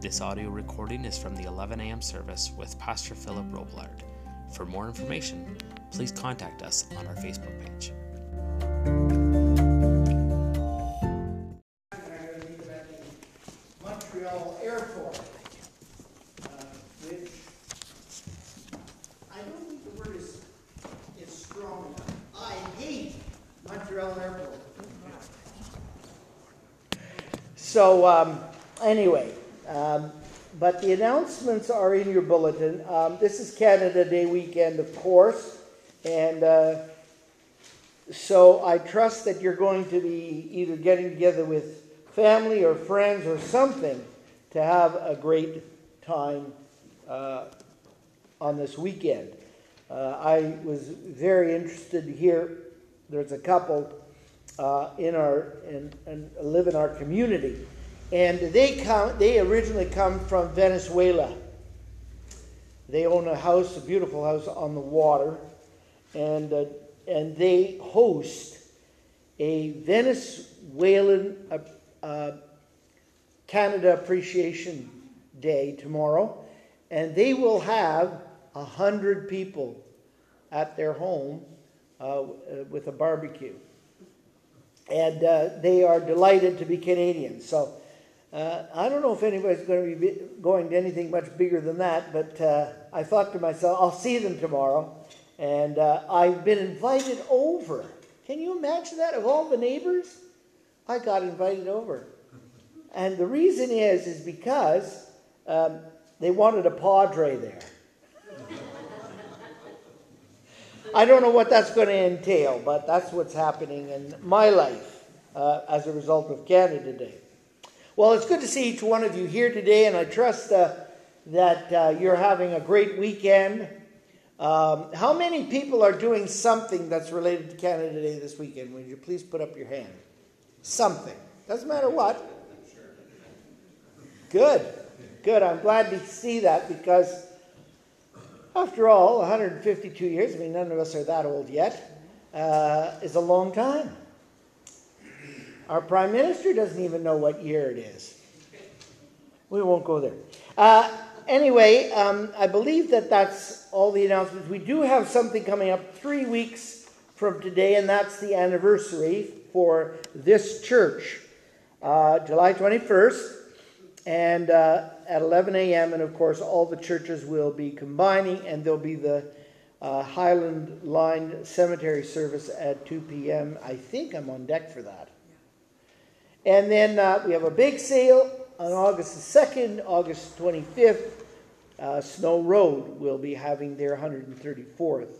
This audio recording is from the 11 a.m. service with Pastor Philip Roblard. For more information, please contact us on our Facebook page. Montreal Airport, uh, which, I don't think the word is, is strong enough. I hate Montreal Airport. So, um, anyway, um, but the announcements are in your bulletin. Um, this is Canada Day weekend, of course, and uh, so I trust that you're going to be either getting together with family or friends or something to have a great time uh, on this weekend. Uh, I was very interested to hear there's a couple uh, in our in, live in our community, and they come. They originally come from Venezuela. They own a house, a beautiful house on the water, and uh, and they host a Venezuelan uh, uh, Canada Appreciation Day tomorrow, and they will have a hundred people at their home uh, with a barbecue, and uh, they are delighted to be Canadians. So. Uh, I don't know if anybody's going to be going to anything much bigger than that, but uh, I thought to myself, I'll see them tomorrow. And uh, I've been invited over. Can you imagine that? Of all the neighbors, I got invited over. And the reason is, is because um, they wanted a padre there. I don't know what that's going to entail, but that's what's happening in my life uh, as a result of Canada Day. Well, it's good to see each one of you here today, and I trust uh, that uh, you're having a great weekend. Um, how many people are doing something that's related to Canada Day this weekend? Would you please put up your hand? Something. Doesn't matter what. Good. Good. I'm glad to see that because, after all, 152 years, I mean, none of us are that old yet, uh, is a long time. Our Prime Minister doesn't even know what year it is. We won't go there. Uh, anyway, um, I believe that that's all the announcements. We do have something coming up three weeks from today, and that's the anniversary for this church, uh, July 21st, and uh, at 11 a.m. And of course, all the churches will be combining, and there'll be the uh, Highland Line Cemetery service at 2 p.m. I think I'm on deck for that. And then uh, we have a big sale on August the 2nd, August 25th. Uh, Snow Road will be having their 134th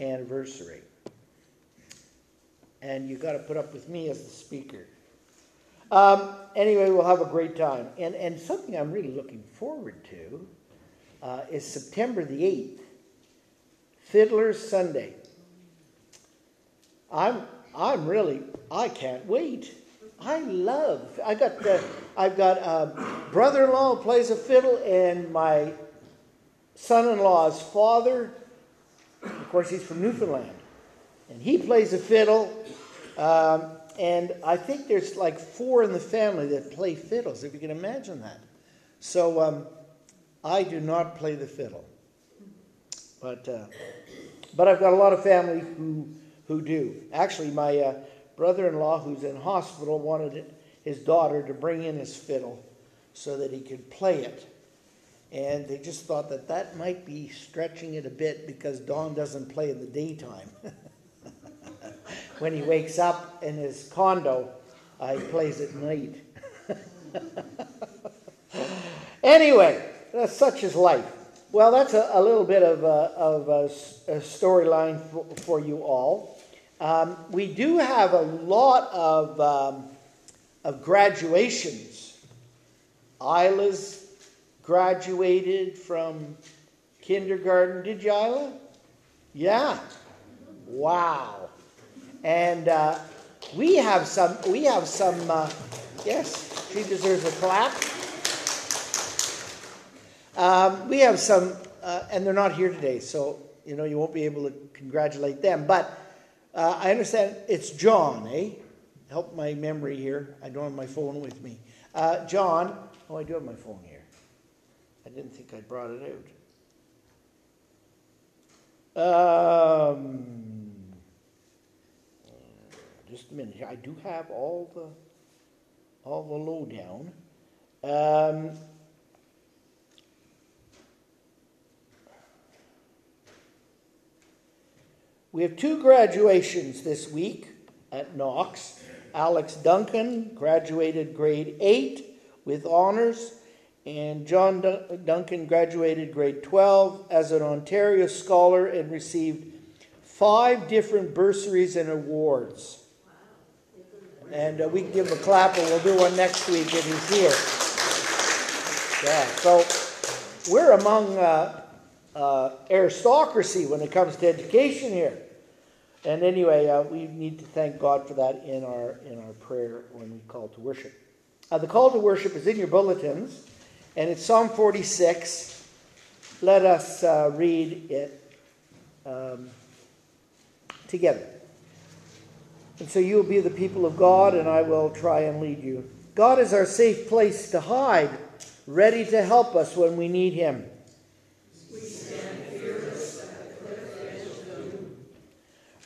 anniversary. And you've got to put up with me as the speaker. Um, anyway, we'll have a great time. And, and something I'm really looking forward to uh, is September the 8th, Fiddler's Sunday. I'm, I'm really, I can't wait. I love. I got uh, I've got a brother-in-law who plays a fiddle, and my son-in-law's father. Of course, he's from Newfoundland, and he plays a fiddle. Um, and I think there's like four in the family that play fiddles. If you can imagine that. So um, I do not play the fiddle, but uh, but I've got a lot of family who who do. Actually, my uh, brother-in-law who's in hospital wanted his daughter to bring in his fiddle so that he could play it and they just thought that that might be stretching it a bit because Don doesn't play in the daytime. when he wakes up in his condo, uh, he plays at night. anyway, that's such is life. Well, that's a, a little bit of a, of a, a storyline for, for you all. Um, we do have a lot of, um, of graduations. Isla's graduated from kindergarten. Did you, Isla? Yeah. Wow. And uh, we have some. We have some. Uh, yes, she deserves a clap. Um, we have some, uh, and they're not here today, so you know you won't be able to congratulate them. But uh, I understand it's John, eh? Help my memory here. I don't have my phone with me. Uh, John. Oh, I do have my phone here. I didn't think I brought it out. Um, just a minute. I do have all the all the lowdown. Um, we have two graduations this week at Knox. Alex Duncan graduated grade 8 with honors and John Duncan graduated grade 12 as an Ontario scholar and received five different bursaries and awards. And uh, we can give him a clap, and we'll do one next week if he's here. Yeah, so we're among uh, uh, aristocracy when it comes to education here. And anyway, uh, we need to thank God for that in our in our prayer when we call to worship. Uh, the call to worship is in your bulletins and it's Psalm 46. Let us uh, read it um, together. And so you will be the people of God, and I will try and lead you. God is our safe place to hide, ready to help us when we need Him.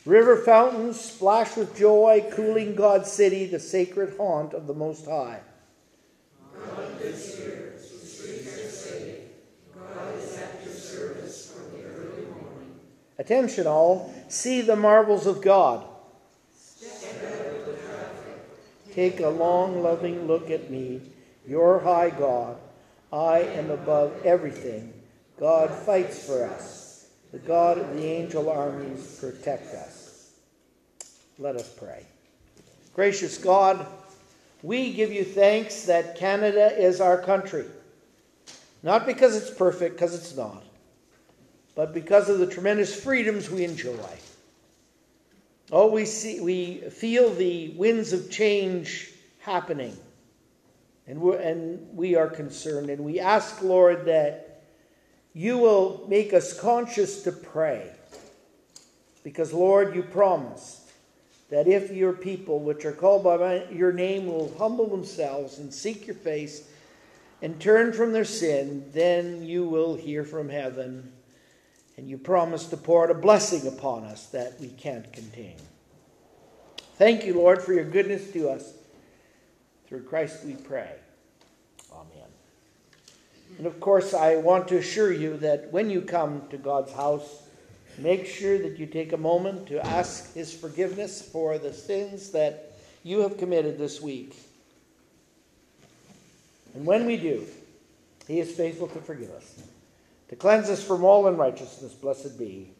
River fountains splash with joy, cooling God's city, the sacred haunt of the Most High. God. City. God is at your service from the early morning. Attention, all. See the marvels of God. Take a long, loving look at me, your high God. I am above everything. God fights for us. The God of the angel armies protect us. Let us pray. Gracious God, we give you thanks that Canada is our country. Not because it's perfect, because it's not but because of the tremendous freedoms we enjoy. Oh, we, see, we feel the winds of change happening, and, we're, and we are concerned. And we ask, Lord, that you will make us conscious to pray. Because, Lord, you promised that if your people, which are called by your name, will humble themselves and seek your face and turn from their sin, then you will hear from heaven and you promise to pour out a blessing upon us that we can't contain. Thank you, Lord, for your goodness to us. Through Christ we pray. And of course, I want to assure you that when you come to God's house, make sure that you take a moment to ask His forgiveness for the sins that you have committed this week. And when we do, He is faithful to forgive us to cleanse us from all unrighteousness. Blessed be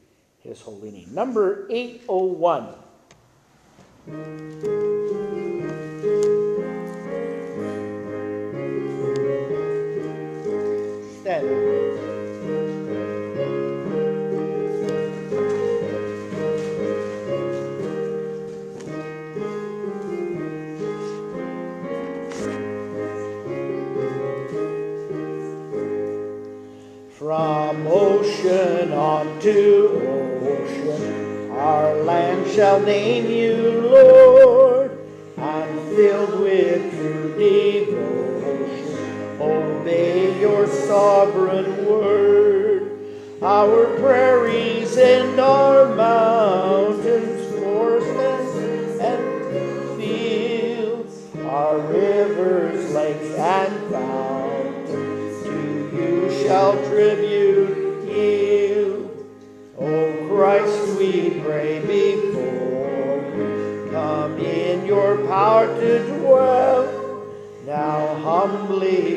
his holy name. Number 801. From ocean onto ocean, our land shall name you Lord. I'm filled with true devotion. Our prairies and our mountains, forests and fields, our rivers, lakes, and fountains, to you shall tribute yield. O Christ, we pray before you. Come in your power to dwell. Now humbly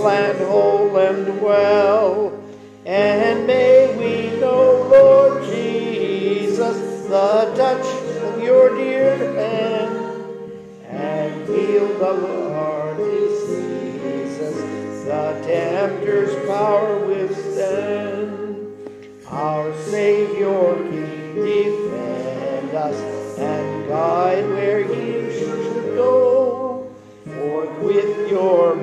land whole and well. And may we know, Lord Jesus, the touch of your dear hand and heal the heart diseases the tempter's power withstand. Our Savior King defend us and guide where He should go. Forth with your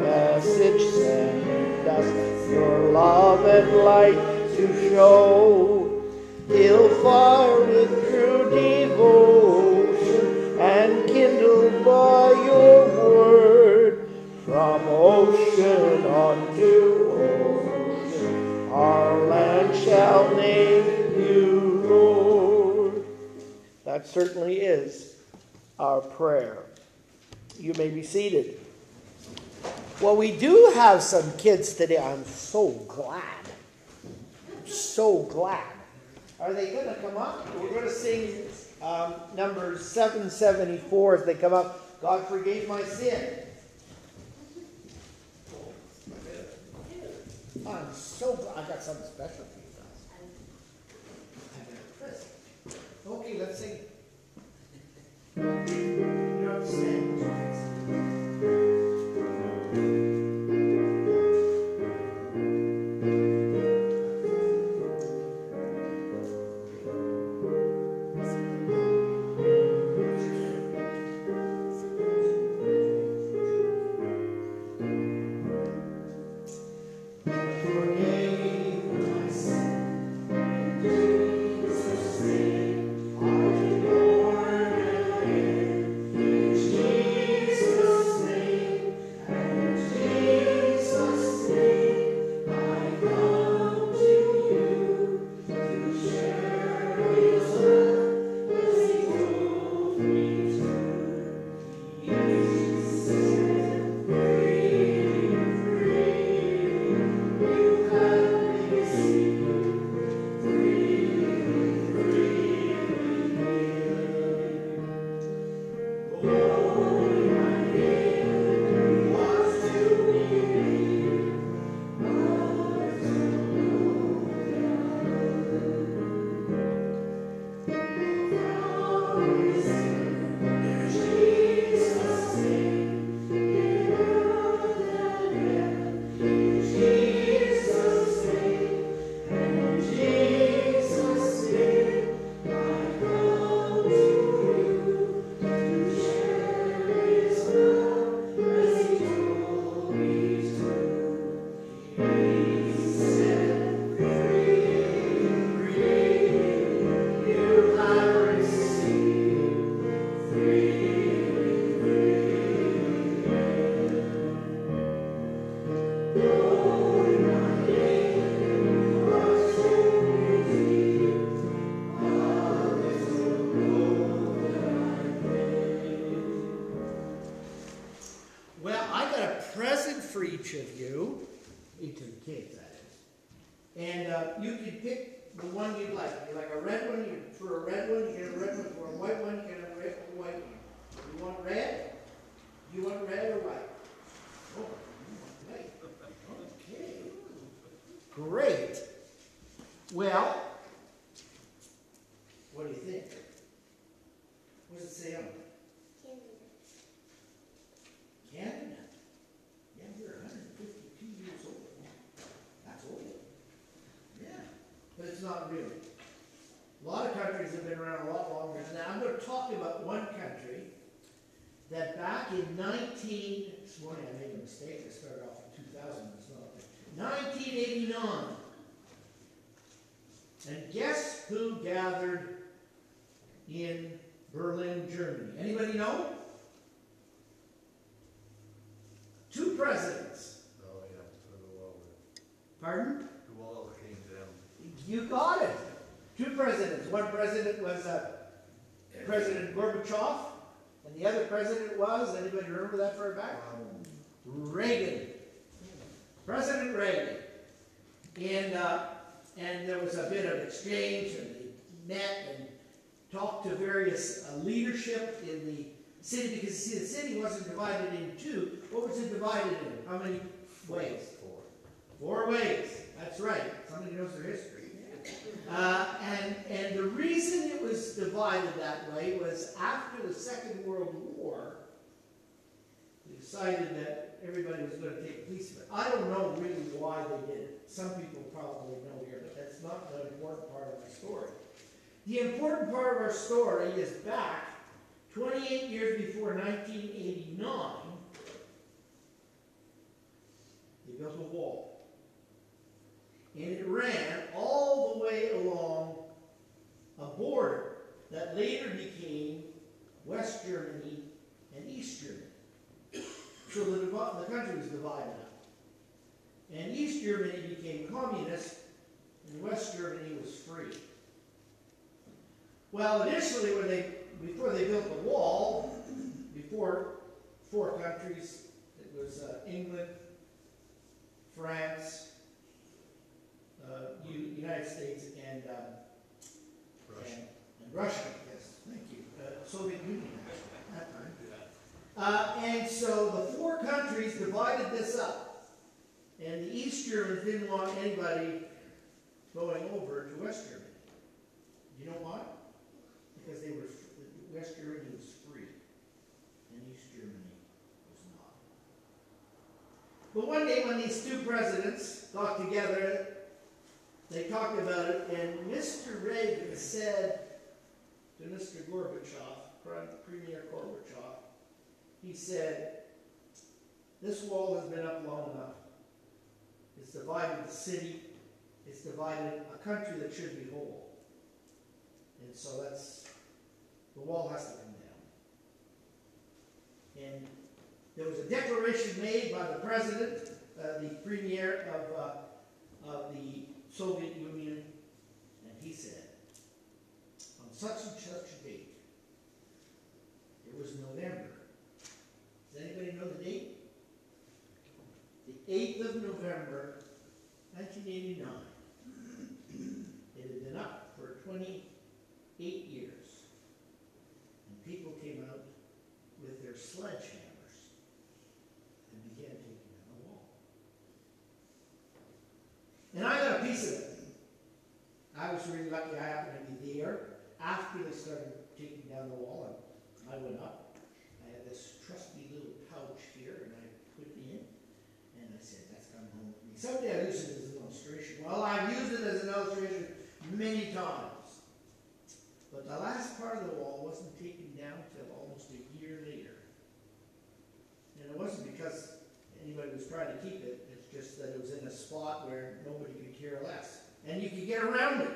your love and light to show. He'll fire with true devotion and kindled by your word from ocean unto ocean. Our land shall name you Lord. That certainly is our prayer. You may be seated. Well, we do have some kids today. I'm so glad. So glad. Are they going to come up? We're going to sing um, number 774 as they come up. God forgave my sin. I'm so glad. I got something special for you guys. Okay, let's sing. Not really. A lot of countries have been around a lot longer than that. I'm gonna talk about one country that back in nineteen, this morning I made a mistake, I started off in two thousand, it's not. Nineteen eighty-nine. And guess who gathered in Berlin, Germany? Anybody know? Two presidents. Oh, yeah, for the wall, Pardon? the wall came down. You got it. Two presidents. One president was uh, President Gorbachev, and the other president was, anybody remember that far back? Reagan. President Reagan. And, uh, and there was a bit of exchange, and they met and talked to various uh, leadership in the city, because see, the city wasn't divided in two. What was it divided in? How many ways? Four. Four ways. That's right. Somebody knows their history. Uh, and, and the reason it was divided that way was after the Second World War, they decided that everybody was take a piece of it. I don't know really why they did it. Some people probably know here, but that's not the important part of our story. The important part of our story is back twenty-eight years before nineteen eighty-nine. They built a wall. And it ran all the way along a border that later became West Germany and East Germany. So the, the country was divided up. And East Germany became communist, and West Germany was free. Well, initially, when they, before they built the wall, before four countries, it was uh, England, France, uh, United States, and, um, Russia. and, and Russia, yes, thank you, uh, Soviet Union, actually, at that time. Uh, and so the four countries divided this up. And the East Germans didn't want anybody going over to West Germany. You know why? Because they were, West Germany was free, and East Germany was not. But one day when these two presidents got together, they talked about it, and Mr. Reagan said to Mr. Gorbachev, Premier Gorbachev, he said, This wall has been up long enough. It's divided the city, it's divided a country that should be whole. And so that's, the wall has to come down. And there was a declaration made by the president, uh, the premier of, uh, of the Soviet Union, and he said, on such and such a date, it was November. Does anybody know the date? The 8th of November, 1989. It had been up for 28 years. And people came out with their sledgehammers and began taking down the wall. And I got a piece of it. I was really lucky I happened to be there after they started taking down the wall. And I went up. I had this trusty little pouch here, and I put it in. And I said, that's coming home with me. Someday I'll use it as an illustration. Well, I've used it as an illustration many times. But the last part of the wall wasn't taken down till almost a year later. And it wasn't because anybody was trying to keep it, it's just that it was in a spot where nobody could care less. And you could get around it.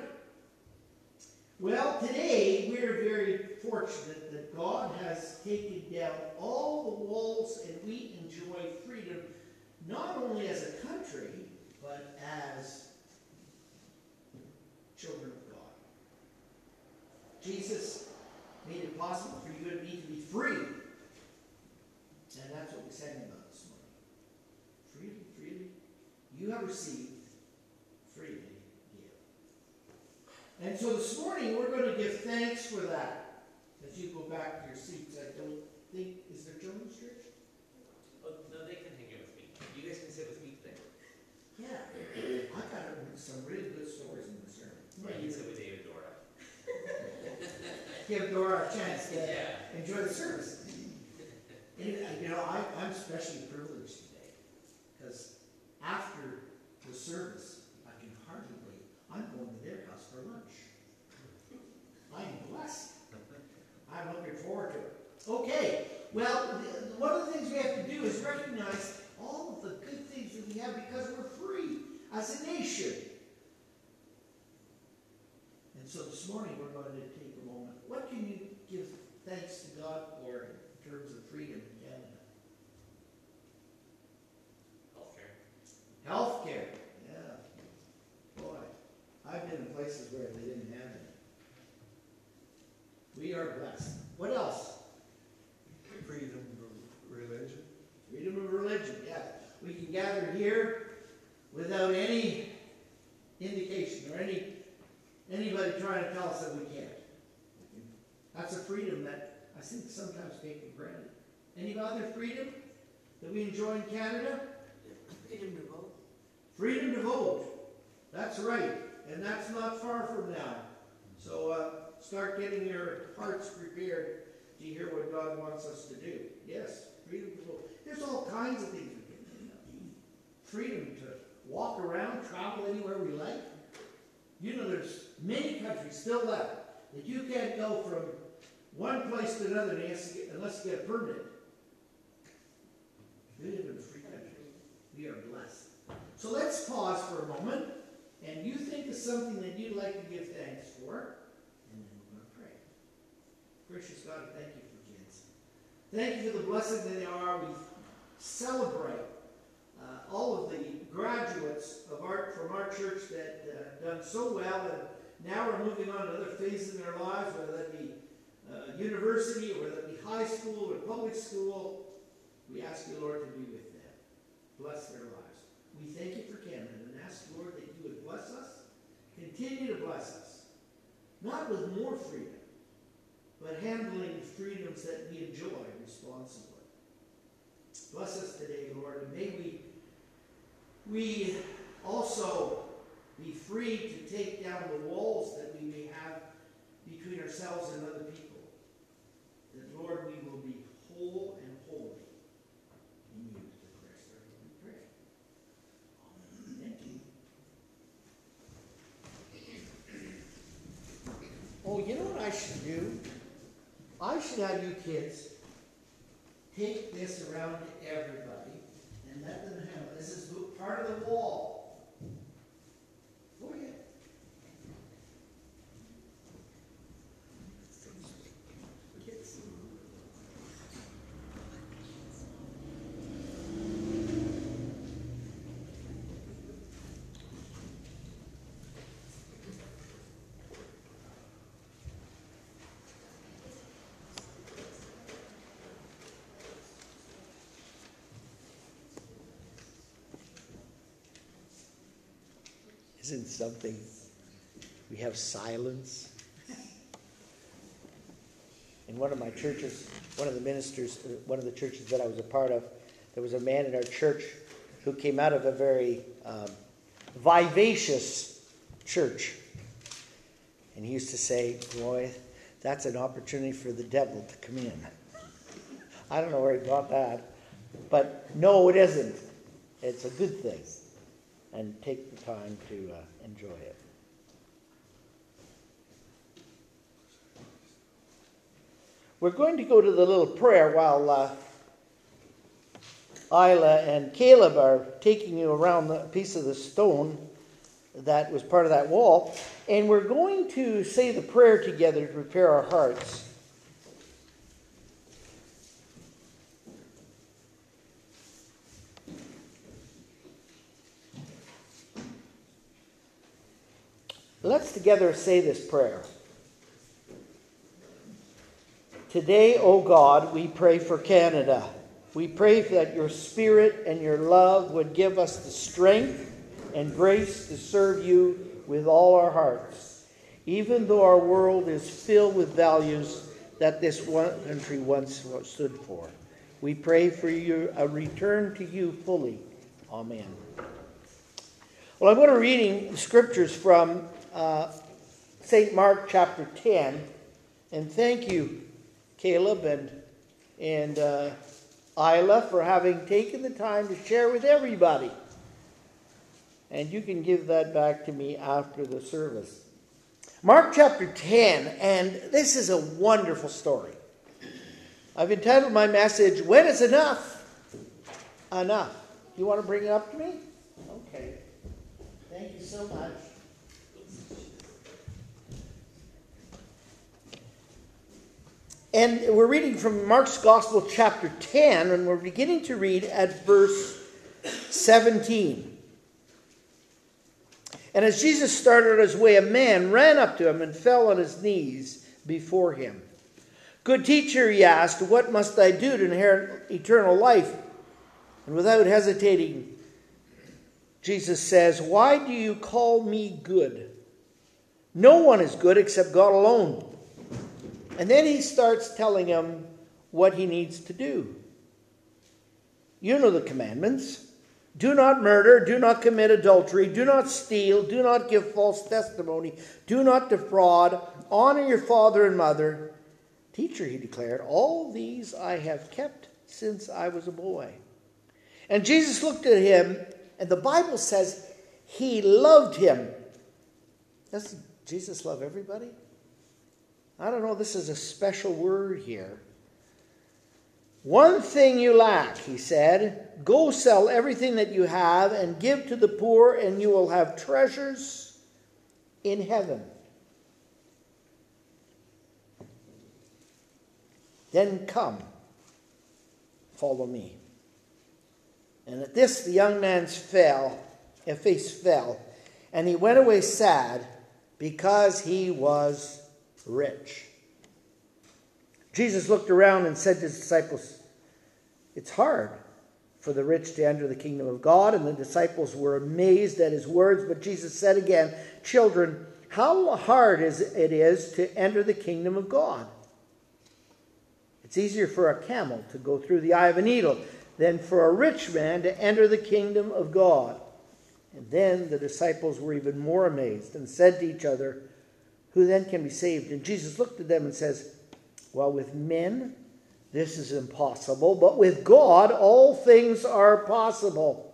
Well, today we're very fortunate that God has taken down all the walls and we enjoy freedom not only as a country, but as children of God. Jesus made it possible for you and me to be free. And that's what we sang about this morning. Freely, freely, you have received, give. And so this morning, we're going to give thanks for that. As you go back to your seats, I don't think, is there children's church? Oh, no, they can hang out with me. You guys can sit with me today. Yeah. I got some really good stories in the sermon. Or you can sit with David Dora. Give Dora a chance to Yeah. enjoy the service. And, you know, I, I'm especially join Canada? Freedom to vote. Freedom to vote. That's right. And that's not far from now. So uh, start getting your hearts prepared to hear what God wants us to do. Yes, freedom to vote. There's all kinds of things we can. Freedom to walk around, travel anywhere we like. You know, there's many countries still left that you can't go from one place to another unless unless you get a permit. We live in free country. We are blessed. So let's pause for a moment, and you think of something that you'd like to give thanks for, and then we're going to pray. Gracious God, thank you for kids. Thank you for the blessing that they are. We celebrate uh, all of the graduates of our, from our church that uh, done so well, and now we're moving on to other phases in their lives, whether that be uh, university, or whether that be high school or public school. We ask you, Lord, to be with them. Bless their lives. We thank you for Canada and ask, Lord, that you would bless us, continue to bless us, not with more freedom, but handling freedoms that we enjoy responsibly. Bless us today, Lord, and may we, we also be free to take down the walls that we may have between ourselves and other people. That, Lord, we will be whole and holy in you. Through Christ our Lord, we pray. Amen. Thank you. You know what I should do? I should have you kids take this around to everybody and let them know this is part of the wall. Go ahead. Isn't something? We have silence. In one of my churches, one of the ministers, uh, one of the churches that I was a part of, there was a man in our church who came out of a very um, vivacious church. And he used to say, Boy, that's an opportunity for the devil to come in. I don't know where he got that. But no, it isn't. It's a good thing and take the time to uh, enjoy it. We're going to go to the little prayer while uh, Isla and Caleb are taking you around the piece of the stone that was part of that wall. And we're going to say the prayer together to prepare our hearts. Let's together say this prayer. Today, O oh God, we pray for Canada. We pray that your spirit and your love would give us the strength and grace to serve you with all our hearts, even though our world is filled with values that this one country once stood for. We pray for you a return to you fully. Amen. Well, I'm going to reading scriptures from uh, St. Mark chapter 10. And thank you, Caleb and, and uh, Isla, for having taken the time to share with everybody. And you can give that back to me after the service. Mark chapter 10, and this is a wonderful story. I've entitled my message, When is Enough? Enough. You want to bring it up to me? Okay. Thank you so much. And we're reading from Mark's Gospel, chapter 10, and we're beginning to read at verse 17. And as Jesus started on his way, a man ran up to him and fell on his knees before him. Good teacher, he asked, what must I do to inherit eternal life? And without hesitating, Jesus says, Why do you call me good? No one is good except God alone. And then he starts telling him what he needs to do. You know the commandments. Do not murder, do not commit adultery, do not steal, do not give false testimony, do not defraud, honor your father and mother. Teacher, he declared, all these I have kept since I was a boy. And Jesus looked at him, and the Bible says he loved him. Does Jesus love everybody? I don't know, this is a special word here. One thing you lack, he said. Go sell everything that you have and give to the poor, and you will have treasures in heaven. Then come, follow me. And at this, the young man's fell, face fell, and he went away sad because he was rich. Jesus looked around and said to his disciples, It's hard for the rich to enter the kingdom of God. And the disciples were amazed at his words. But Jesus said again, Children, how hard is it is to enter the kingdom of God? It's easier for a camel to go through the eye of a needle than for a rich man to enter the kingdom of God. And then the disciples were even more amazed and said to each other, Who then can be saved? And Jesus looked at them and says, Well, with men this is impossible, but with God all things are possible.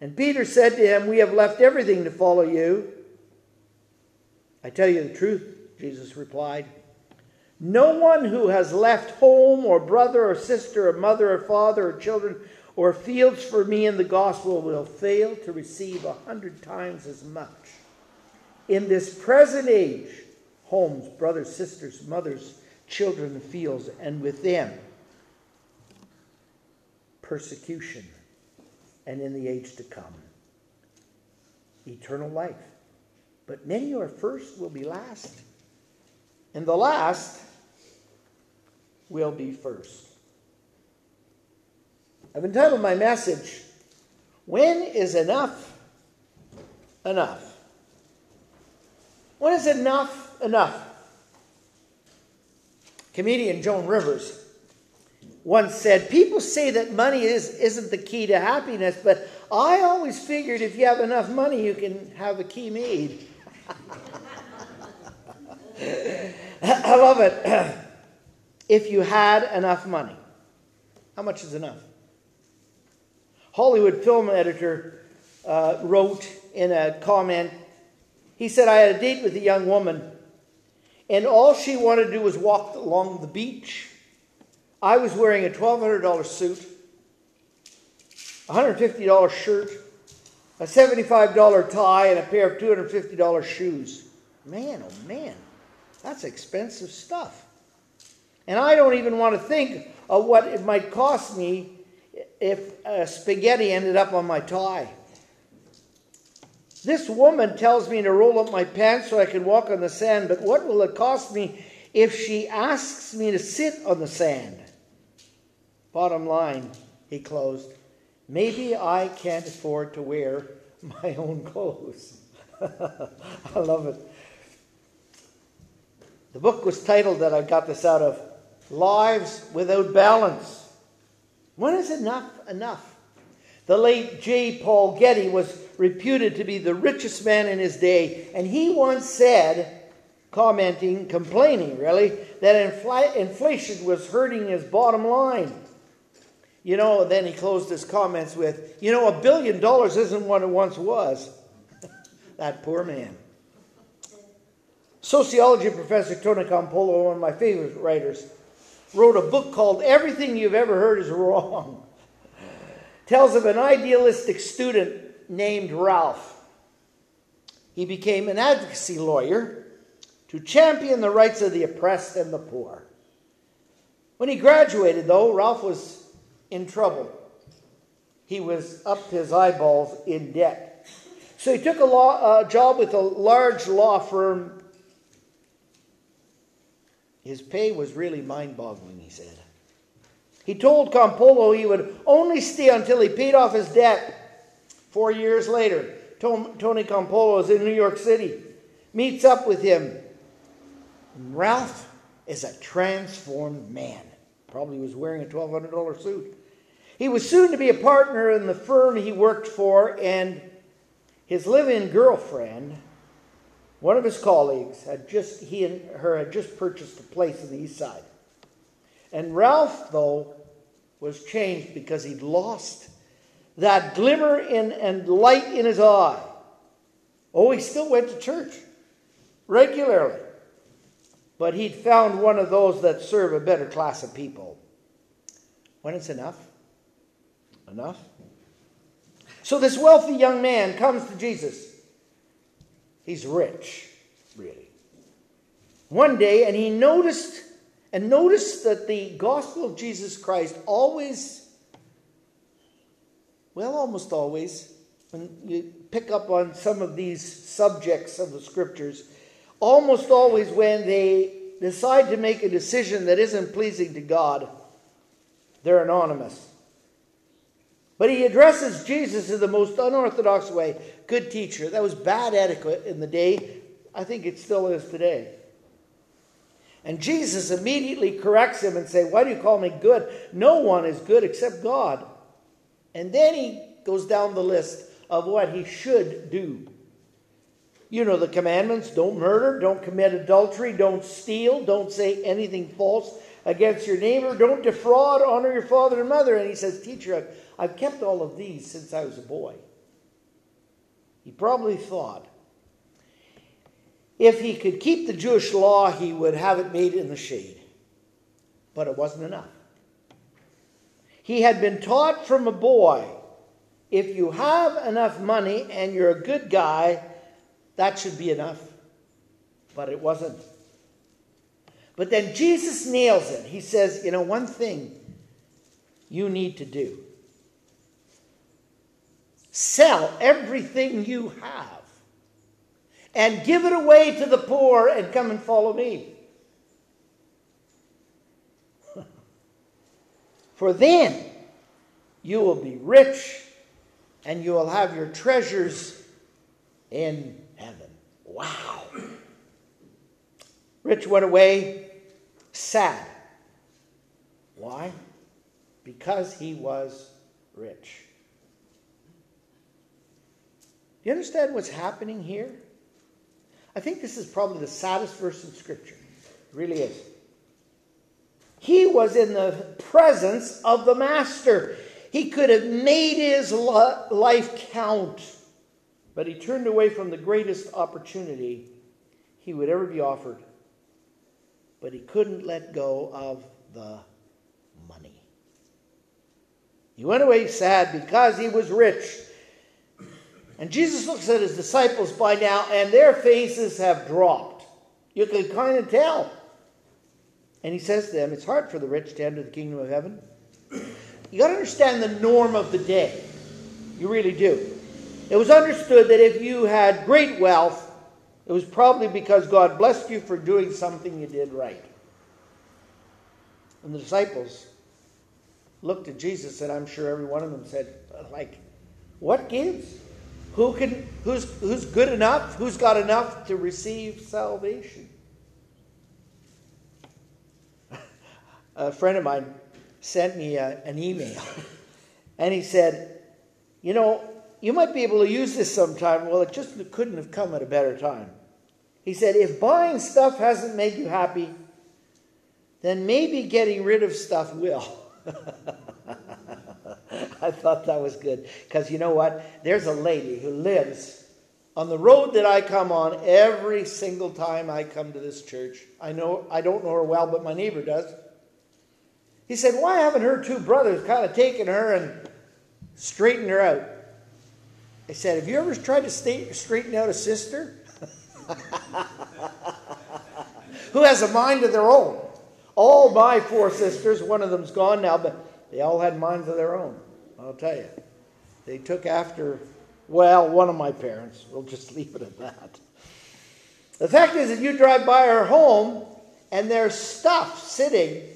And Peter said to him, We have left everything to follow you. I tell you the truth, Jesus replied. No one who has left home or brother or sister or mother or father or children or fields for me in the gospel will fail to receive a hundred times as much. In this present age, homes, brothers, sisters, mothers, children, fields, and within persecution, and in the age to come, eternal life. But many are first will be last, and the last will be first. I've entitled my message, When is Enough Enough? When is enough enough? Comedian Joan Rivers once said, People say that money is, isn't the key to happiness, but I always figured if you have enough money, you can have a key made. I love it. if you had enough money. How much is enough? Hollywood film editor uh, wrote in a comment, he said, I had a date with a young woman, and all she wanted to do was walk along the beach. I was wearing a $1,200 suit, a $150 shirt, a $75 tie, and a pair of $250 shoes. Man, oh man, that's expensive stuff. And I don't even want to think of what it might cost me if uh, spaghetti ended up on my tie. This woman tells me to roll up my pants so I can walk on the sand, but what will it cost me if she asks me to sit on the sand? Bottom line, he closed, maybe I can't afford to wear my own clothes. I love it. The book was titled that I got this out of lives without balance. When is enough enough? The late J. Paul Getty was reputed to be the richest man in his day, and he once said, commenting, complaining really, that infl- inflation was hurting his bottom line. You know, then he closed his comments with, you know, a billion dollars isn't what it once was. that poor man. Sociology professor Tony Campolo, one of my favorite writers, wrote a book called Everything You've Ever Heard Is Wrong. Tells of an idealistic student named Ralph. He became an advocacy lawyer to champion the rights of the oppressed and the poor. When he graduated, though, Ralph was in trouble. He was up to his eyeballs in debt. So he took a law, job with a large law firm his pay was really mind boggling, he said. He told Campolo he would only stay until he paid off his debt. Four years later, Tony Campolo is in New York City, meets up with him. Ralph is a transformed man. Probably was wearing a $1,200 suit. He was soon to be a partner in the firm he worked for, and his live in girlfriend one of his colleagues had just, he and her had just purchased a place in the east side. And Ralph, though, was changed because he'd lost that glimmer in, and light in his eye. Oh, he still went to church regularly. But he'd found one of those that serve a better class of people. When it's enough, enough. So this wealthy young man comes to Jesus. He's rich, really. One day, and he noticed and noticed that the gospel of Jesus Christ always, well, almost always, when you pick up on some of these subjects of the scriptures, almost always when they decide to make a decision that isn't pleasing to God, they're anonymous. But he addresses Jesus in the most unorthodox way. Good teacher. That was bad etiquette in the day. I think it still is today. And Jesus immediately corrects him and say, "Why do you call me good? No one is good except God." And then he goes down the list of what he should do. You know the commandments don't murder, don't commit adultery, don't steal, don't say anything false against your neighbor, don't defraud, honor your father and mother. And he says, Teacher, I've kept all of these since I was a boy. He probably thought if he could keep the Jewish law, he would have it made in the shade. But it wasn't enough. He had been taught from a boy if you have enough money and you're a good guy, that should be enough. But it wasn't. But then Jesus nails it. He says, You know, one thing you need to do sell everything you have and give it away to the poor and come and follow me. For then you will be rich and you will have your treasures in heaven. Wow. Rich went away sad. Why? Because he was rich. Do you understand what's happening here? I think this is probably the saddest verse in Scripture. It really is. He was in the presence of the Master. He could have made his life count. But he turned away from the greatest opportunity he would ever be offered. But he couldn't let go of the money. He went away sad because he was rich. And Jesus looks at his disciples by now, and their faces have dropped. You can kind of tell. And he says to them, It's hard for the rich to enter the kingdom of heaven. You got to understand the norm of the day. You really do. It was understood that if you had great wealth, it was probably because God blessed you for doing something you did right. And the disciples looked at Jesus, and I'm sure every one of them said, like, what gives? Who can who's who's good enough? Who's got enough to receive salvation? A friend of mine sent me a, an email, and he said, "You know, you might be able to use this sometime. Well, it just couldn't have come at a better time. He said, if buying stuff hasn't made you happy, then maybe getting rid of stuff will. I thought that was good. Because you know what? There's a lady who lives on the road that I come on every single time I come to this church. I know I don't know her well, but my neighbor does. He said, Why haven't her two brothers kind of taken her and straightened her out? I said, Have you ever tried to straighten out a sister? Who has a mind of their own? All my four sisters, one of them's gone now, but they all had minds of their own. I'll tell you. They took after, well, one of my parents. We'll just leave it at that. The fact is that you drive by her home and there's stuff sitting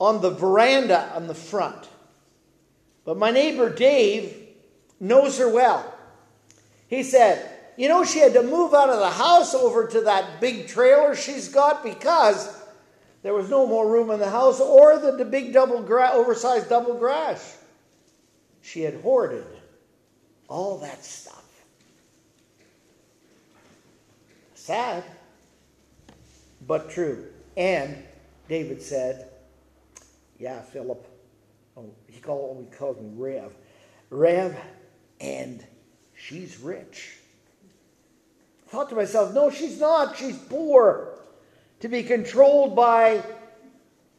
on the veranda on the front. But my neighbor Dave knows her well. He said, You know, she had to move out of the house over to that big trailer she's got because there was no more room in the house or the, the big double gra- oversized double garage. She had hoarded all that stuff. Sad, but true. And David said, Yeah, Philip, oh, he called, he called me Rev. Rev, and she's rich. thought to myself, no, she's not. She's poor. To be controlled by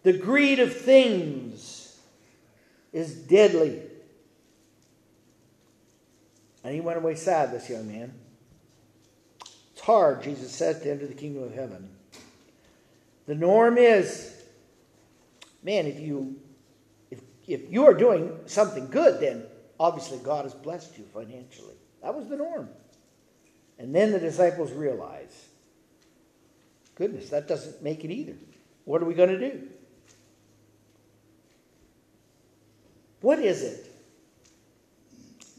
the greed of things is deadly. And he went away sad, this young man. It's hard, Jesus said to enter the kingdom of heaven. The norm is, man, if you if if you are doing something good, then obviously God has blessed you financially. That was the norm. And then the disciples realize, goodness, that doesn't make it either. What are we going to do? What is it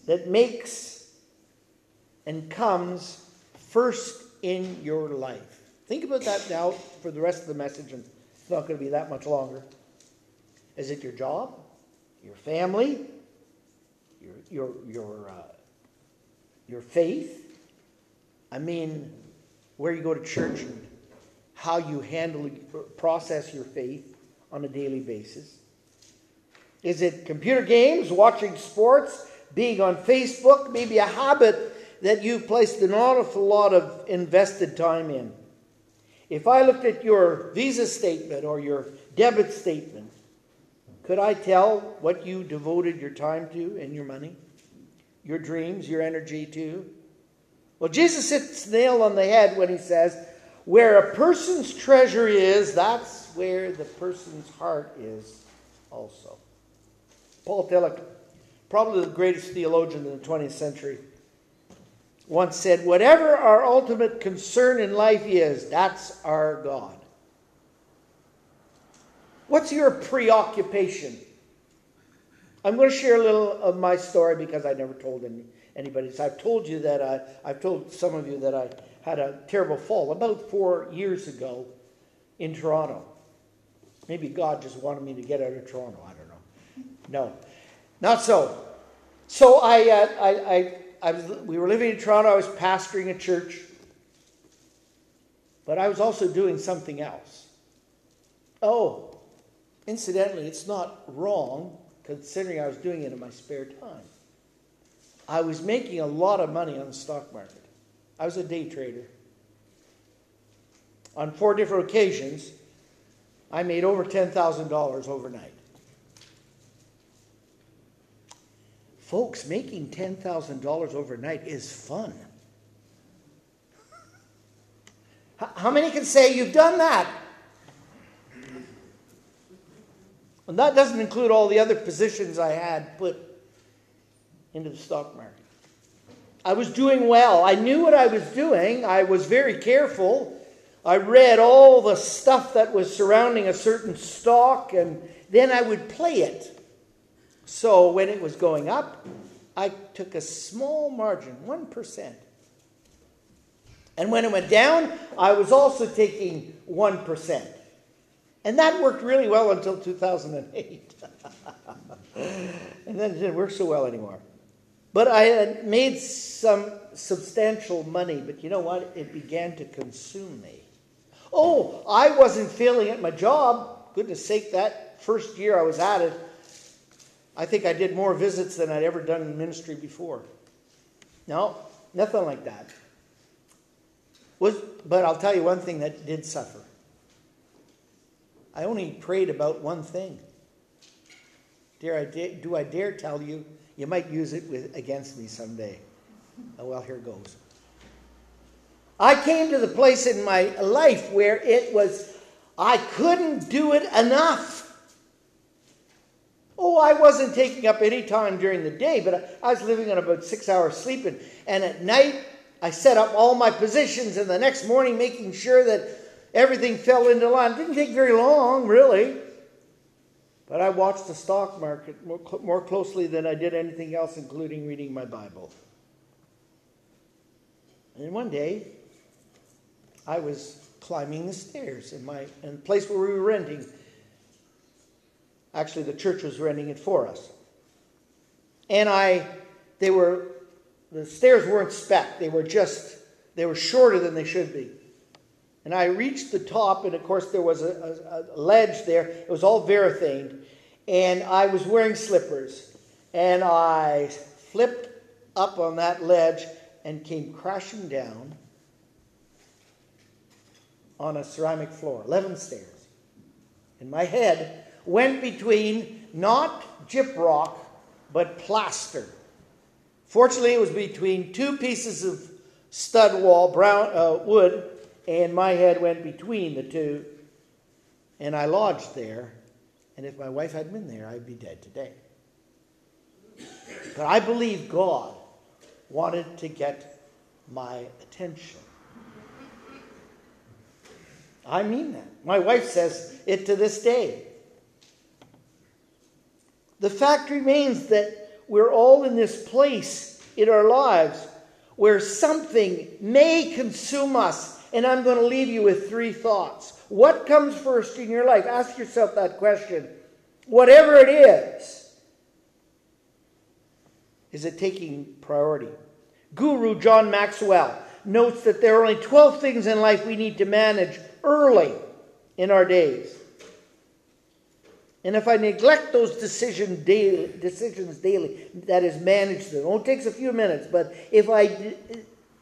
that makes and comes first in your life? Think about that now for the rest of the message, and it's not going to be that much longer. Is it your job, your family, your your your uh, your faith? I mean, where you go to church and how you handle process your faith on a daily basis. Is it computer games, watching sports, being on Facebook, maybe a habit that you've placed an awful lot of invested time in? If I looked at your Visa statement or your debit statement, could I tell what you devoted your time to and your money, your dreams, your energy to? Well, Jesus hits the nail on the head when he says, Where a person's treasure is, that's where the person's heart is also. Paul Tillich, probably the greatest theologian in the 20th century, once said, Whatever our ultimate concern in life is, that's our God. What's your preoccupation? I'm going to share a little of my story because I never told any, anybody. So I've told you that I, I've told some of you that I had a terrible fall about four years ago in Toronto. Maybe God just wanted me to get out of Toronto. I don't know. No, not so. So I, uh, I, I I was, we were living in Toronto. I was pastoring a church. But I was also doing something else. Oh, incidentally, it's not wrong considering I was doing it in my spare time. I was making a lot of money on the stock market. I was a day trader. On four different occasions, I made over $10,000 overnight. Folks, making $10,000 overnight is fun. How many can say you've done that? And that doesn't include all the other positions I had put into the stock market. I was doing well. I knew what I was doing. I was very careful. I read all the stuff that was surrounding a certain stock, and then I would play it. So when it was going up, I took a small margin, 1%. And when it went down, I was also taking 1%. And that worked really well until 2008. and then it didn't work so well anymore. But I had made some substantial money, but you know what? It began to consume me. Oh, I wasn't failing at my job. Goodness sake, that first year I was at it, I think I did more visits than I'd ever done in ministry before. No, nothing like that. Was, but I'll tell you one thing that did suffer. I only prayed about one thing. Dare I, do I dare tell you? You might use it with, against me someday. Oh, well, here goes. I came to the place in my life where it was, I couldn't do it enough. Oh, I wasn't taking up any time during the day, but I was living on about six hours sleeping. And at night, I set up all my positions, and the next morning, making sure that everything fell into line. It didn't take very long, really. But I watched the stock market more, more closely than I did anything else, including reading my Bible. And one day, I was climbing the stairs in my in the place where we were renting Actually, the church was renting it for us. And I, they were, the stairs weren't spec. They were just, they were shorter than they should be. And I reached the top, and of course, there was a, a, a ledge there. It was all varathaned. And I was wearing slippers. And I flipped up on that ledge and came crashing down on a ceramic floor, 11 stairs. And my head went between not gyprock, but plaster. Fortunately, it was between two pieces of stud wall, brown uh, wood, and my head went between the two. And I lodged there. And if my wife hadn't been there, I'd be dead today. But I believe God wanted to get my attention. I mean that. My wife says it to this day. The fact remains that we're all in this place in our lives where something may consume us. And I'm going to leave you with three thoughts. What comes first in your life? Ask yourself that question. Whatever it is, is it taking priority? Guru John Maxwell notes that there are only 12 things in life we need to manage early in our days. And if I neglect those decision daily, decisions daily, that is, manage them. It only takes a few minutes, but if I,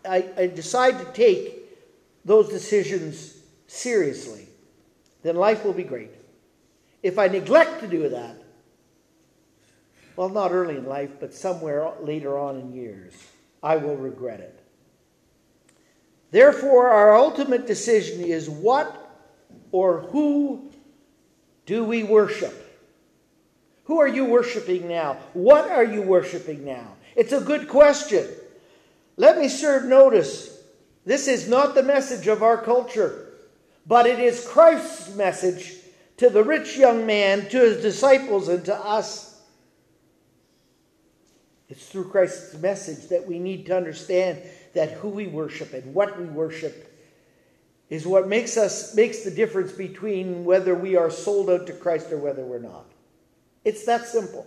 I, I decide to take those decisions seriously, then life will be great. If I neglect to do that, well, not early in life, but somewhere later on in years, I will regret it. Therefore, our ultimate decision is what or who do we worship? Who are you worshiping now? What are you worshiping now? It's a good question. Let me serve notice. This is not the message of our culture, but it is Christ's message to the rich young man, to his disciples, and to us. It's through Christ's message that we need to understand that who we worship and what we worship is what makes us makes the difference between whether we are sold out to Christ or whether we're not. It's that simple.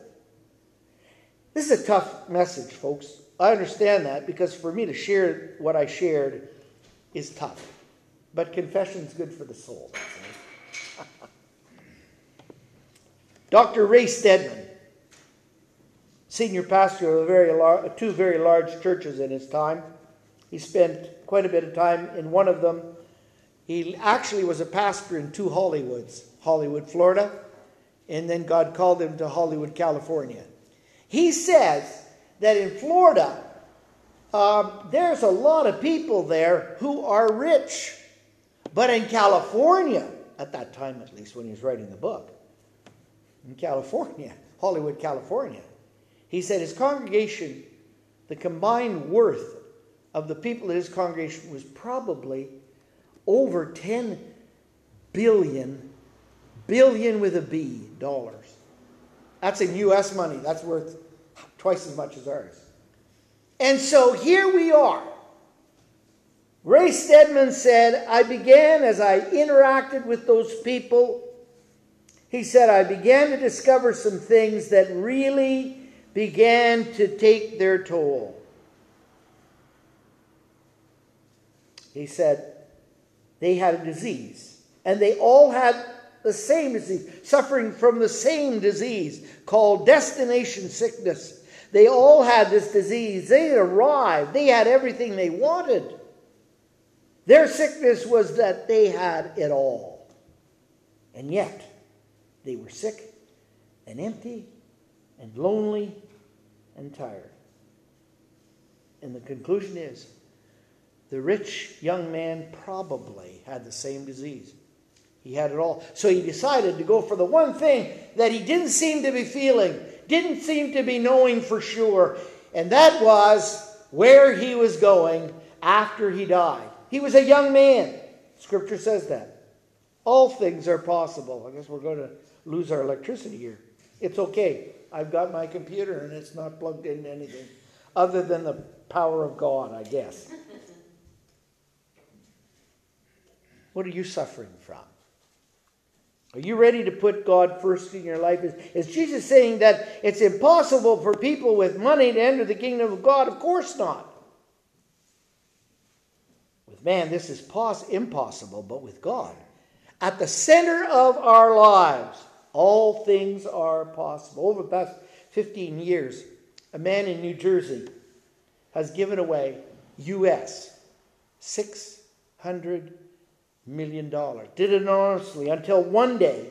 This is a tough message, folks. I understand that because for me to share what I shared is tough. But confession is good for the soul. Dr. Ray Stedman, senior pastor of very lar- two very large churches in his time, he spent quite a bit of time in one of them. He actually was a pastor in two Hollywoods Hollywood, Florida, and then God called him to Hollywood, California. He says that in Florida, um, there's a lot of people there who are rich. But in California, at that time at least when he was writing the book, in California, Hollywood, California, he said his congregation, the combined worth of the people in his congregation was probably over 10 billion, billion with a B, dollars. That's in US money. That's worth twice as much as ours. And so here we are. Ray Stedman said, I began as I interacted with those people. He said, I began to discover some things that really began to take their toll. He said they had a disease, and they all had the same disease, suffering from the same disease called destination sickness. They all had this disease. They had arrived, they had everything they wanted. Their sickness was that they had it all. And yet, they were sick and empty and lonely and tired. And the conclusion is the rich young man probably had the same disease. He had it all. So he decided to go for the one thing that he didn't seem to be feeling, didn't seem to be knowing for sure, and that was where he was going after he died. He was a young man. Scripture says that. All things are possible. I guess we're going to lose our electricity here. It's okay. I've got my computer and it's not plugged into anything other than the power of God, I guess. What are you suffering from? Are you ready to put God first in your life? Is, is Jesus saying that it's impossible for people with money to enter the kingdom of God? Of course not. With man, this is pos- impossible, but with God, at the center of our lives, all things are possible. Over the past 15 years, a man in New Jersey has given away US 600 million dollars. Did it honestly until one day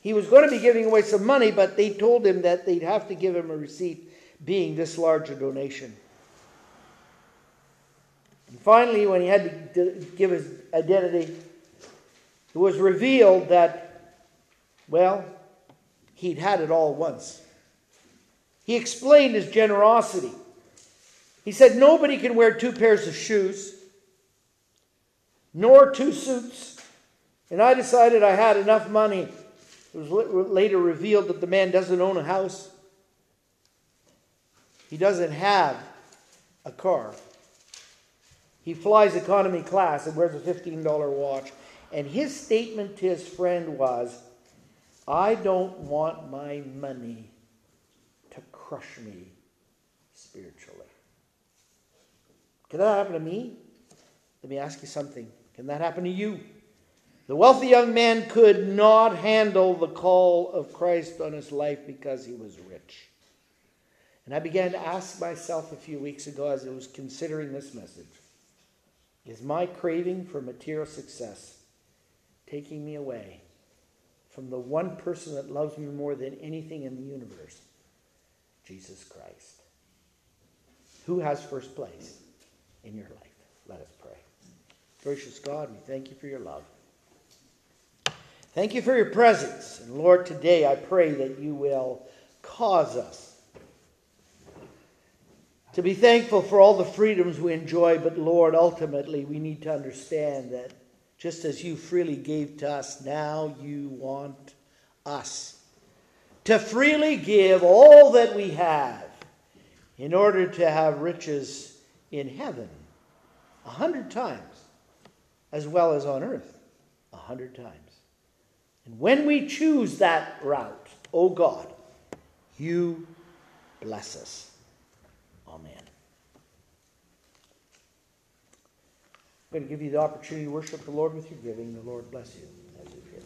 he was going to be giving away some money, but they told him that they'd have to give him a receipt being this large a donation. And finally, when he had to give his identity, it was revealed that, well, he'd had it all once. He explained his generosity. He said, Nobody can wear two pairs of shoes, nor two suits. And I decided I had enough money. It was later revealed that the man doesn't own a house, he doesn't have a car. He flies economy class and wears a $15 watch. And his statement to his friend was, I don't want my money to crush me spiritually. Can that happen to me? Let me ask you something. Can that happen to you? The wealthy young man could not handle the call of Christ on his life because he was rich. And I began to ask myself a few weeks ago as I was considering this message is my craving for material success taking me away from the one person that loves me more than anything in the universe, Jesus Christ? Who has first place in your life? Gracious God, we thank you for your love. Thank you for your presence. And Lord, today I pray that you will cause us to be thankful for all the freedoms we enjoy, but Lord, ultimately we need to understand that just as you freely gave to us, now you want us to freely give all that we have in order to have riches in heaven a hundred times as well as on earth a hundred times. And when we choose that route, O oh God, you bless us. Amen. I'm going to give you the opportunity to worship the Lord with your giving. The Lord bless you as you give.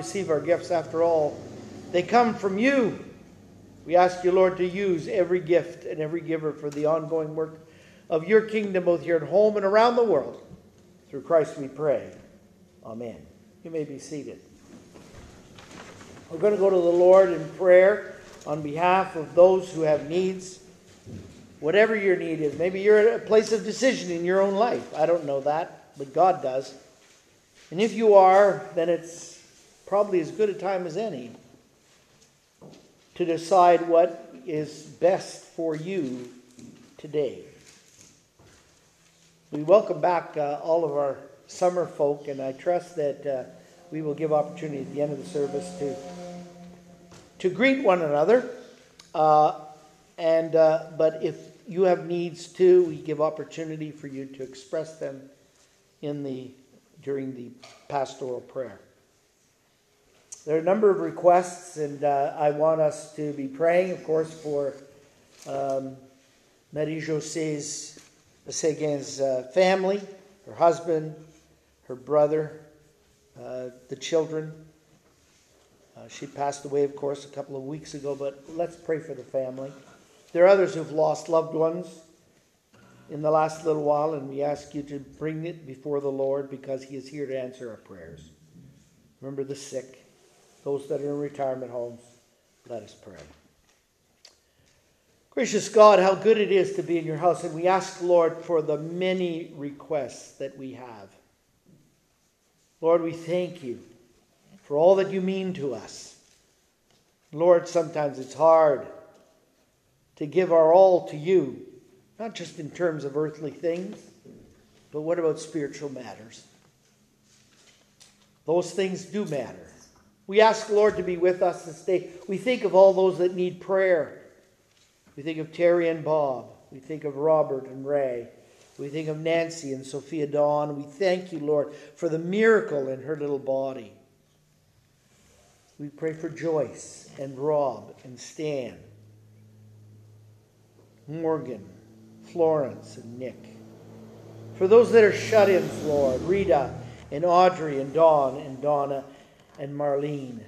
Receive our gifts after all. They come from you. We ask you, Lord, to use every gift and every giver for the ongoing work of your kingdom, both here at home and around the world. Through Christ we pray. Amen. You may be seated. We're going to go to the Lord in prayer on behalf of those who have needs. Whatever your need is. Maybe you're at a place of decision in your own life. I don't know that, but God does. And if you are, then it's probably as good a time as any to decide what is best for you today. We welcome back uh, all of our summer folk, and I trust that uh, we will give opportunity at the end of the service to to greet one another. Uh, and uh, but if you have needs too, we give opportunity for you to express them in the during the pastoral prayer. There are a number of requests, and uh, I want us to be praying, of course, for um, Marie José's Seguin's uh, family, her husband, her brother, uh, the children. Uh, she passed away, of course, a couple of weeks ago, but let's pray for the family. There are others who've lost loved ones in the last little while, and we ask you to bring it before the Lord because He is here to answer our prayers. Remember the sick, those that are in retirement homes. Let us pray. Gracious God, how good it is to be in your house, and we ask, Lord, for the many requests that we have. Lord, we thank you for all that you mean to us. Lord, sometimes it's hard to give our all to you, not just in terms of earthly things, but what about spiritual matters? Those things do matter. We ask, Lord, to be with us this day. We think of all those that need prayer. We think of Terry and Bob. We think of Robert and Ray. We think of Nancy and Sophia Dawn. We thank you, Lord, for the miracle in her little body. We pray for Joyce and Rob and Stan, Morgan, Florence, and Nick. For those that are shut ins, Lord, Rita and Audrey and Dawn and Donna and Marlene.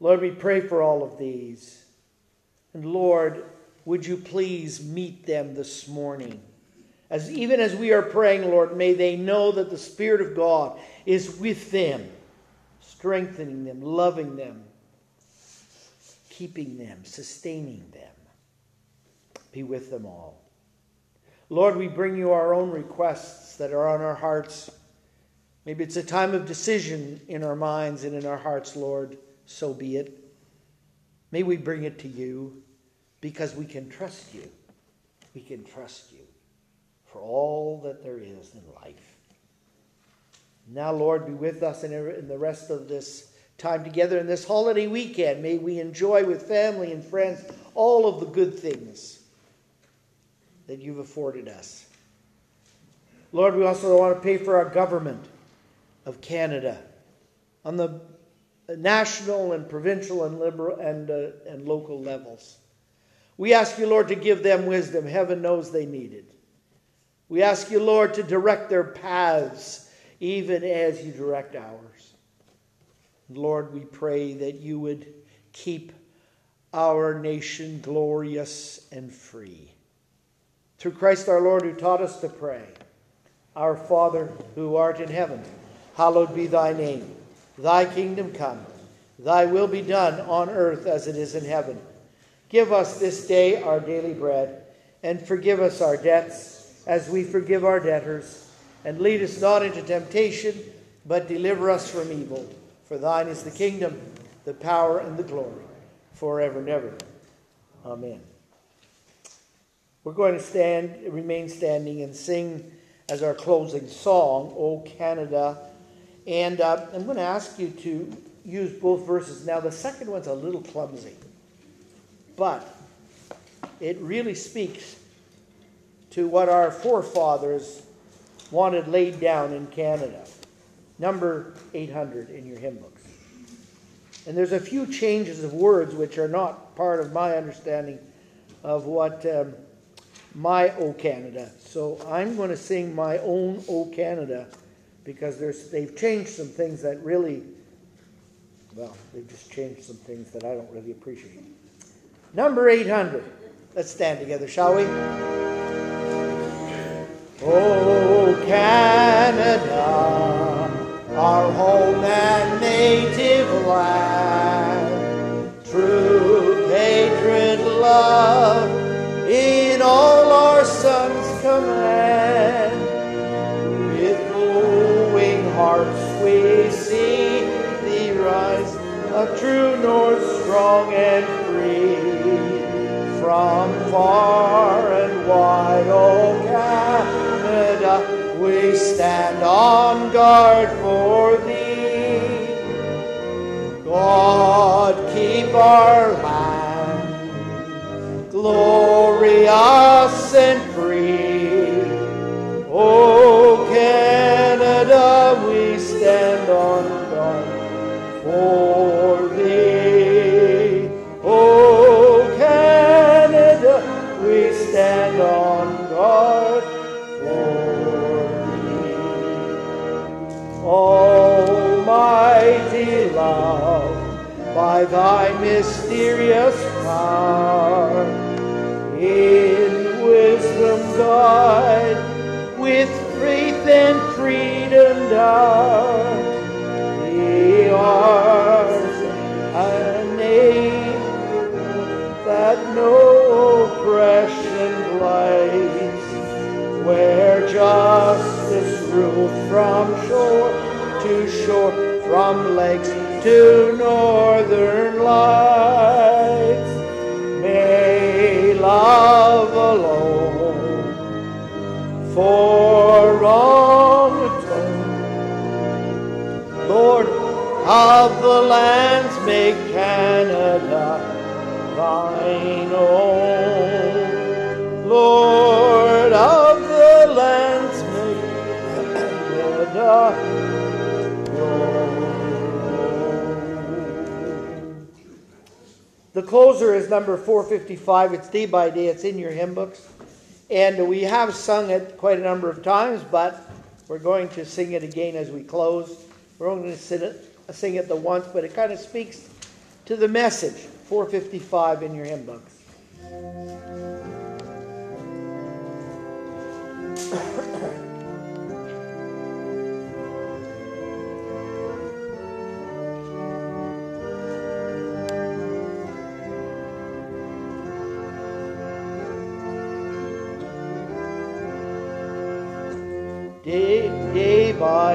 Lord, we pray for all of these. And Lord, would you please meet them this morning? As even as we are praying, Lord, may they know that the Spirit of God is with them, strengthening them, loving them, keeping them, sustaining them. Be with them all. Lord, we bring you our own requests that are on our hearts. Maybe it's a time of decision in our minds and in our hearts, Lord. So be it. May we bring it to you because we can trust you. We can trust you for all that there is in life. Now, Lord, be with us in the rest of this time together in this holiday weekend. May we enjoy with family and friends all of the good things that you've afforded us. Lord, we also want to pay for our government of Canada on the national and provincial and liberal and, uh, and local levels. We ask you, Lord, to give them wisdom. Heaven knows they need it. We ask you, Lord, to direct their paths even as you direct ours. Lord, we pray that you would keep our nation glorious and free. Through Christ our Lord, who taught us to pray, Our Father, who art in heaven, hallowed be thy name. Thy kingdom come, thy will be done on earth as it is in heaven. Give us this day our daily bread, and forgive us our debts as we forgive our debtors. And lead us not into temptation, but deliver us from evil. For thine is the kingdom, the power, and the glory, forever and ever. Amen. We're going to stand, remain standing, and sing as our closing song, O Canada. And uh, I'm going to ask you to use both verses. Now, the second one's a little clumsy, but it really speaks to what our forefathers wanted laid down in Canada. Number 800 in your hymn books. And there's a few changes of words which are not part of my understanding of what um, my O Canada. So I'm going to sing my own O Canada because there's, they've changed some things that really, well, they've just changed some things that I don't really appreciate. Number 800. Let's stand together, shall we? Oh, Canada, our home and native land, true patriot love true north, strong and free. From far and wide, O Canada, we stand on guard for thee. God, keep our land glorious and free. O love, by thy mysterious power, in wisdom guide, with faith and freedom down. He ours a name that no oppression blights, where justice rules from shore to shore, from lakes to northern lights. May love alone for wrong atone. Lord of the lands, make Canada thine own. The closer is number 455. It's day by day. It's in your hymn books. And we have sung it quite a number of times, but we're going to sing it again as we close. We're only going to sing it, sing it the once, but it kind of speaks to the message. 455 in your hymn books.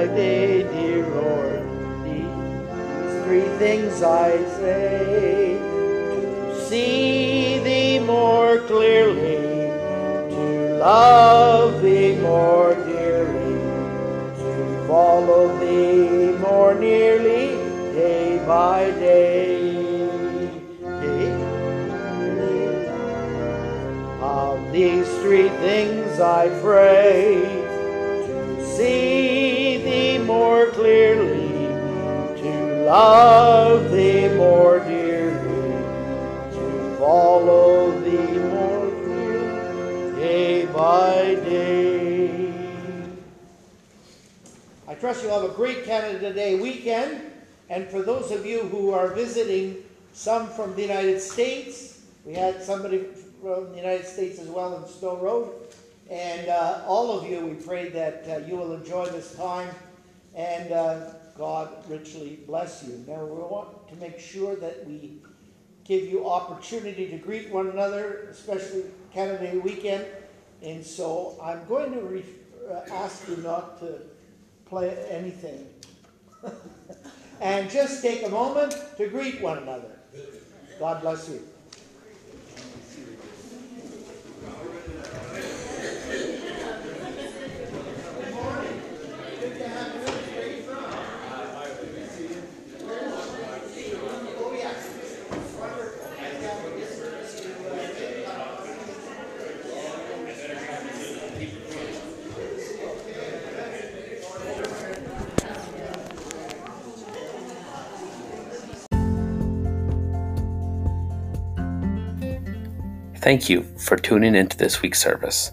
day, dear Lord, these three things I say to see Thee more clearly, to love Thee more dearly, to follow Thee more nearly, day by day. Of these three things I pray to see more clearly, to love thee more dearly, to follow thee more clearly, day by day. I trust you'll have a great Canada Day weekend. And for those of you who are visiting, some from the United States, we had somebody from the United States as well in Snow Road. And uh, all of you, we pray that uh, you will enjoy this time and uh, God richly bless you. Now, we want to make sure that we give you opportunity to greet one another, especially Canada Day weekend. And so I'm going to re- uh, ask you not to play anything. and just take a moment to greet one another. God bless you. Thank you for tuning into this week's service.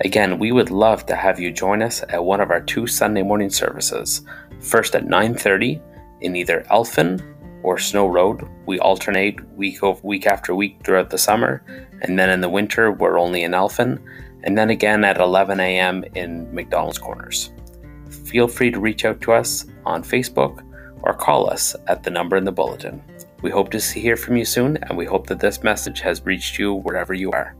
Again, we would love to have you join us at one of our two Sunday morning services. First at 9:30 in either Elphin or Snow Road. We alternate week over week after week throughout the summer, and then in the winter we're only in Elphin, and then again at 11 a.m. in McDonald's Corners. Feel free to reach out to us on Facebook or call us at the number in the bulletin. We hope to hear from you soon, and we hope that this message has reached you wherever you are.